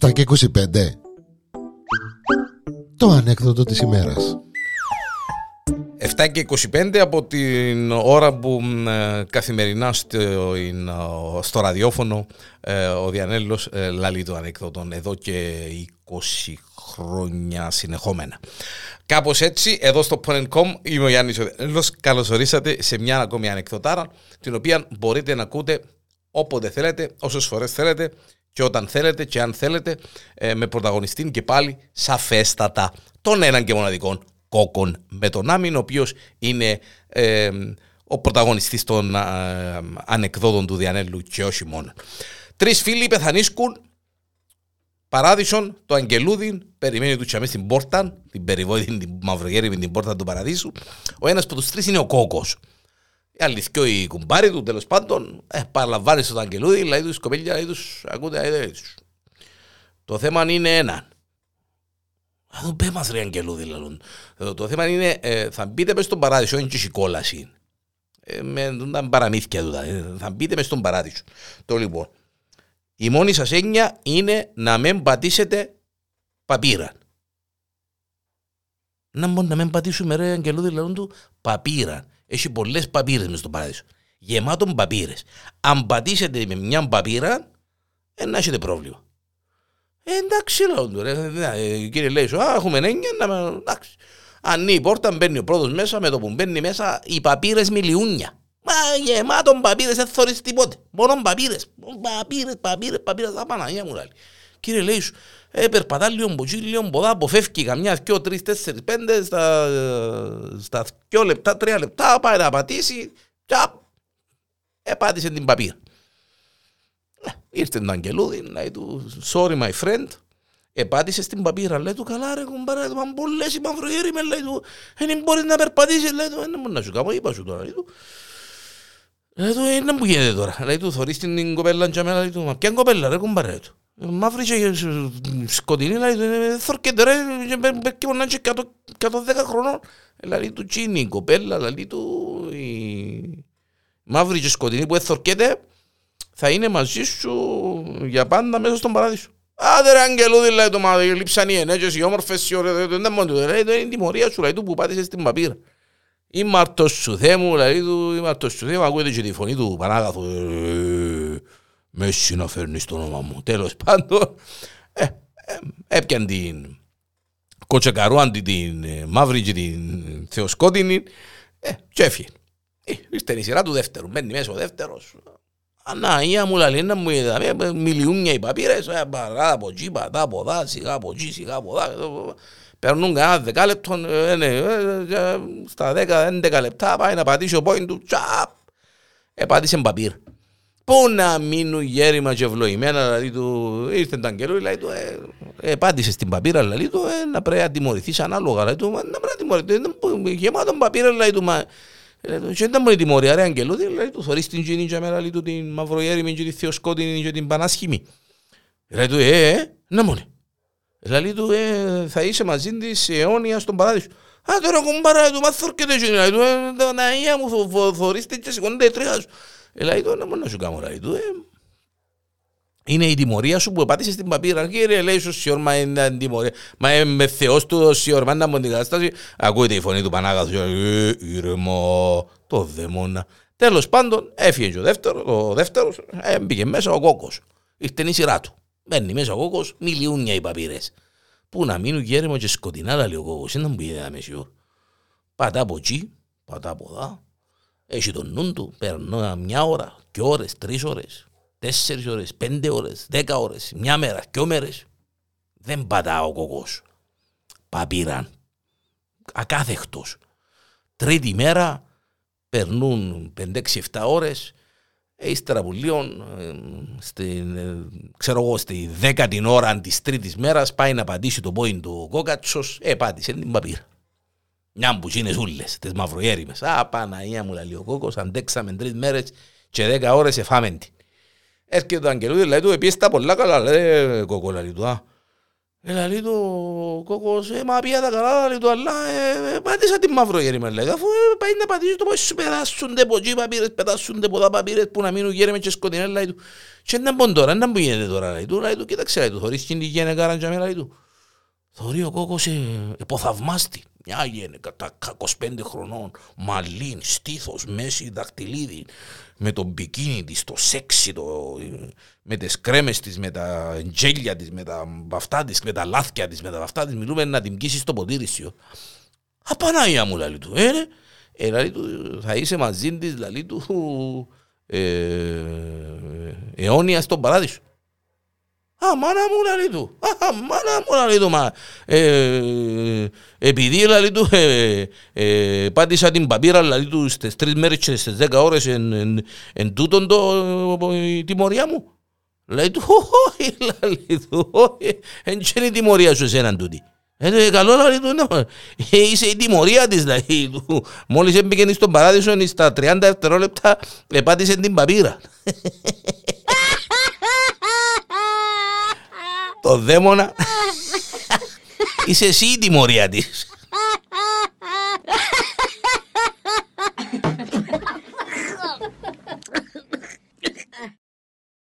7 και 25 Το ανέκδοτο της ημέρας. 7 και 25 από την ώρα που ε, καθημερινά στο, στο ραδιόφωνο ε, ο Διανέλος ε, λαλεί το ανέκδοτο εδώ και 20 χρόνια συνεχόμενα. Κάπως έτσι, εδώ στο Pon.com είμαι ο Γιάννης ο Διανέλος. Καλώς ορίσατε σε μια ακόμη ανεκδοτάρα την οποία μπορείτε να ακούτε όποτε θέλετε, όσες φορές θέλετε και όταν θέλετε και αν θέλετε με πρωταγωνιστή και πάλι σαφέστατα τον έναν και μοναδικών Κόκον με τον Άμιν, ο οποίος είναι ε, ο πρωταγωνιστής των ε, ανεκδότων του Διανέλου και όχι μόνο. Τρεις φίλοι πεθανίσκουν Παράδεισον, το Αγγελούδι περιμένει του τσαμί στην πόρτα, την περιβόητη, την μαυρογέρη με την πόρτα του παραδείσου. Ο ένας από τους τρεις είναι ο κόκος. Η αληθιό η κουμπάρη του τέλος πάντων ε, παραλαμβάνεις στον Αγγελούδι, λέει τους κοπέλια, λέει τους ακούτε, λέει τους. Το θέμα είναι ένα. Θα το πέ ρε Αγγελούδη λαλούν. Ε, το θέμα είναι, ε, θα μπείτε μες στον παράδεισο, είναι και κόλαση. Ε, με τα παραμύθια του, ε, θα μπείτε μες στον παράδεισο. Το λοιπόν, η μόνη σας έννοια είναι να μην πατήσετε παπύρα. Να μπορεί να μην πατήσουμε ρε Αγγελούδη λαλούν του παπύρα. Έχει πολλές παπύρες μες στον παράδεισο. Γεμάτον παπύρες. Αν πατήσετε με μια παπύρα, ε, να έχετε πρόβλημα. Ε, εντάξει, λέω του. Ε, κύριε λέει, α, έχουμε έννοια να. Εντάξει. Ανοίγει η πόρτα, μπαίνει ο πρώτο μέσα, με το που μπαίνει μέσα, οι παπύρες μιλιούνια. Μα γεμάτον παπύρε, δεν θωρεί τίποτε. Μόνο παπύρε. Παπύρε, παπύρε, παπύρε, θα Παναγία μου λέει. Κύριε λέει σου, ε, περπατά λίγο μποτσί, λίγο μποδά, αποφεύγει καμιά, δυο, τρει, τέσσερι, πέντε, στα, στα δυο λεπτά, τρία λεπτά, πάει να πατήσει, τσαπ, επάτησε την παπύρα. Ήρθε τον Αγγελούδη, λέει του, sorry my friend, επάτησε στην παπίρα, λέει του, καλά ρε κουμπάρα, του, αν πολλές οι μαυρογέροι με, λέει του, δεν μπορείς να περπατήσεις, λέει του, δεν μπορεί να σου κάνω, είπα σου τώρα, λέει του. Λέει του, δεν μου γίνεται τώρα, λέει του, θωρείς την κοπέλα και μένα, λέει του, μα ποιαν κοπέλα ρε κουμπάρα, λέει του. Μαύρη και σκοτεινή, λέει του, θωρκέται ρε, και μπορεί να είναι 110 χρονών. Λέει του, τσίνη η κοπέλα, λέει του, η μαύρη και σκοτεινή που έθορκέται, θα είναι μαζί σου για πάντα μέσα στον παράδεισο. Άντε ρε αγγελούδι λέει το μα λείψαν οι ενέργειες, οι όμορφες, οι ωραίες, δεν είναι μόνο του, είναι η τιμωρία σου λέει του που πάτησες στην παπύρα. Είμαι αρτός σου Θεέ μου, λέει του, είμαι αρτός σου Θεέ μου, ακούετε και τη φωνή του Πανάγαθου. Μέση να φέρνεις το όνομα μου. Τέλος πάντων, ε, ε, έπιαν την κοτσεκαρούαν την μαύρη και την θεοσκότεινη και έφυγε. Ήρθε η σειρά του δεύτερου, μπαίνει μέσα ο δεύτερος, Αναία μου λέει να μου είδα, μιλιούνια οι παπίρες, παρά από εκεί, πατά από εδώ, σιγά από εκεί, σιγά από εδώ. Περνούν κανένα δεκάλεπτο, στα δέκα, έντεκα λεπτά πάει να πατήσει ο πόιν του, τσαπ, επάτησε παπίρ. Πού να μείνουν γέρημα και ευλογημένα, δηλαδή του, ήρθε τον καιρό, δηλαδή του, επάτησε στην παπίρα, δηλαδή του, να πρέπει να τιμωρηθείς ανάλογα, δηλαδή του, να πρέπει να τιμωρηθείς, γεμάτον παπίρα, δηλαδή του, και ήταν μόνο η τιμωρία ρε Αγγελούδη, δηλαδή του θωρείς την κοινή και μέρα του την μαυρογέριμη και τη θεοσκότηνη και την πανάσχημη. Δηλαδή του, ε, ε, να μόνοι. Δηλαδή του, ε, θα είσαι μαζί της αιώνια στον παράδεισο. Α, τώρα κουμπάρα του, μα θωρκέται και δηλαδή του, ε, να iya μου θωρείς την και σηκώνεται η τρία σου. Δηλαδή του, να μόνο να σου κάνω, δηλαδή του, ε, είναι η τιμωρία σου που πάτησε στην παπίρα. Κύριε, λέει σου σιόρμα είναι τιμωρία. Μα είμαι με θεός του σιόρμα να μου την κατάσταση. Ακούγεται η φωνή του Πανάγαθου. Ε, ήρεμο, το δαίμονα. Τέλος πάντων, έφυγε και ο δεύτερος, ο δεύτερος ε, μπήκε μέσα ο κόκκος. Ήρθε η σειρά του. Μπαίνει μέσα ο κόκκος, μιλιούνια οι παπίρες. Πού να μείνουν γέρεμο και σκοτεινά, λέει ο κόκκος. Είναι να μου πει ένα μεσιό. Πατά από εκεί, πατά από εδώ. Έχει τον νου του, περνώ μια ώρα, και ώρες, τρεις ώρες, τέσσερις ώρες, πέντε ώρες, δέκα ώρες, μια μέρα, δυο μέρες, δεν πατά ο κοκός. Παπήραν. Ακάθεκτος. Τρίτη μέρα περνούν πέντε, έξι, εφτά ώρες, ύστερα που λίγο, στην, ξέρω εγώ, στη δέκατη ώρα της τρίτης μέρας πάει να πατήσει το πόιν του κόκατσος, ε, πάτησε την παπήρα. Μια που είναι ούλες, τις μαυρογέριμες. Α, Παναγία μου λέει ο κόκος, αντέξαμε τρεις μέρες και δέκα ώρες εφάμεν την. Έρχεται ο Αγγελούδης, λέει του, επίσης τα πολλά καλά, λέει, κοκόλα, λέει του, α. Ε, λαλεί του ο κόκκος, ε, μα πήγα τα καλά, λαλεί του, αλλά ε, ε, πάτησα την μαύρο γέρημα, λέει, αφού ε, πάει να πατήσει το πώς σου περάσσονται από εκεί παπύρες, πετάσσονται από τα παπύρες που να μείνουν γέρημα και σκοτεινές, λέει του. Και να μπουν τώρα, να που γίνεται τώρα, λέει του, λέει του, κοίταξε, λέει του, θωρείς την γένε καραντζαμέ, λέει του. Θωρεί ο κόκκος ε, υποθαυμάστη. Μια γένεκα, τα 25 χρονών, μαλλίν, στήθος, μέση, δακτυλίδι, με τον μπικίνι της, το σεξι, το, με τις κρέμες της, με τα γέλια της, με τα βαφτά της, με τα λάθια της, με τα βαφτά της, μιλούμε να την κίσεις στο ποτήρι σου. Απανάγια μου, λαλί του, ε, ρε. ε, λαλί του, θα είσαι μαζί της, λαλί του, ε, αιώνια στον παράδεισο. Α, μάνα μου λαλί του. Α, μάνα μου λαλί του. Μα, ε, επειδή λαλί του ε, ε, πάτησα την παπίρα λαλί του στις τρεις μέρες και στις δέκα ώρες εν, εν, εν τούτον το, η τιμωρία μου. Λέει του, όχι λαλί του, όχι. Εν και είναι η τιμωρία σου εσέναν τούτη. Ε, καλό λαλί του, ναι. Ε, είσαι η τιμωρία της λαλί του. Μόλις έμπηκε στον παράδεισο στα 30 δευτερόλεπτα πάτησε την παπίρα. Το δαίμονα είσαι εσύ η τιμωρία της.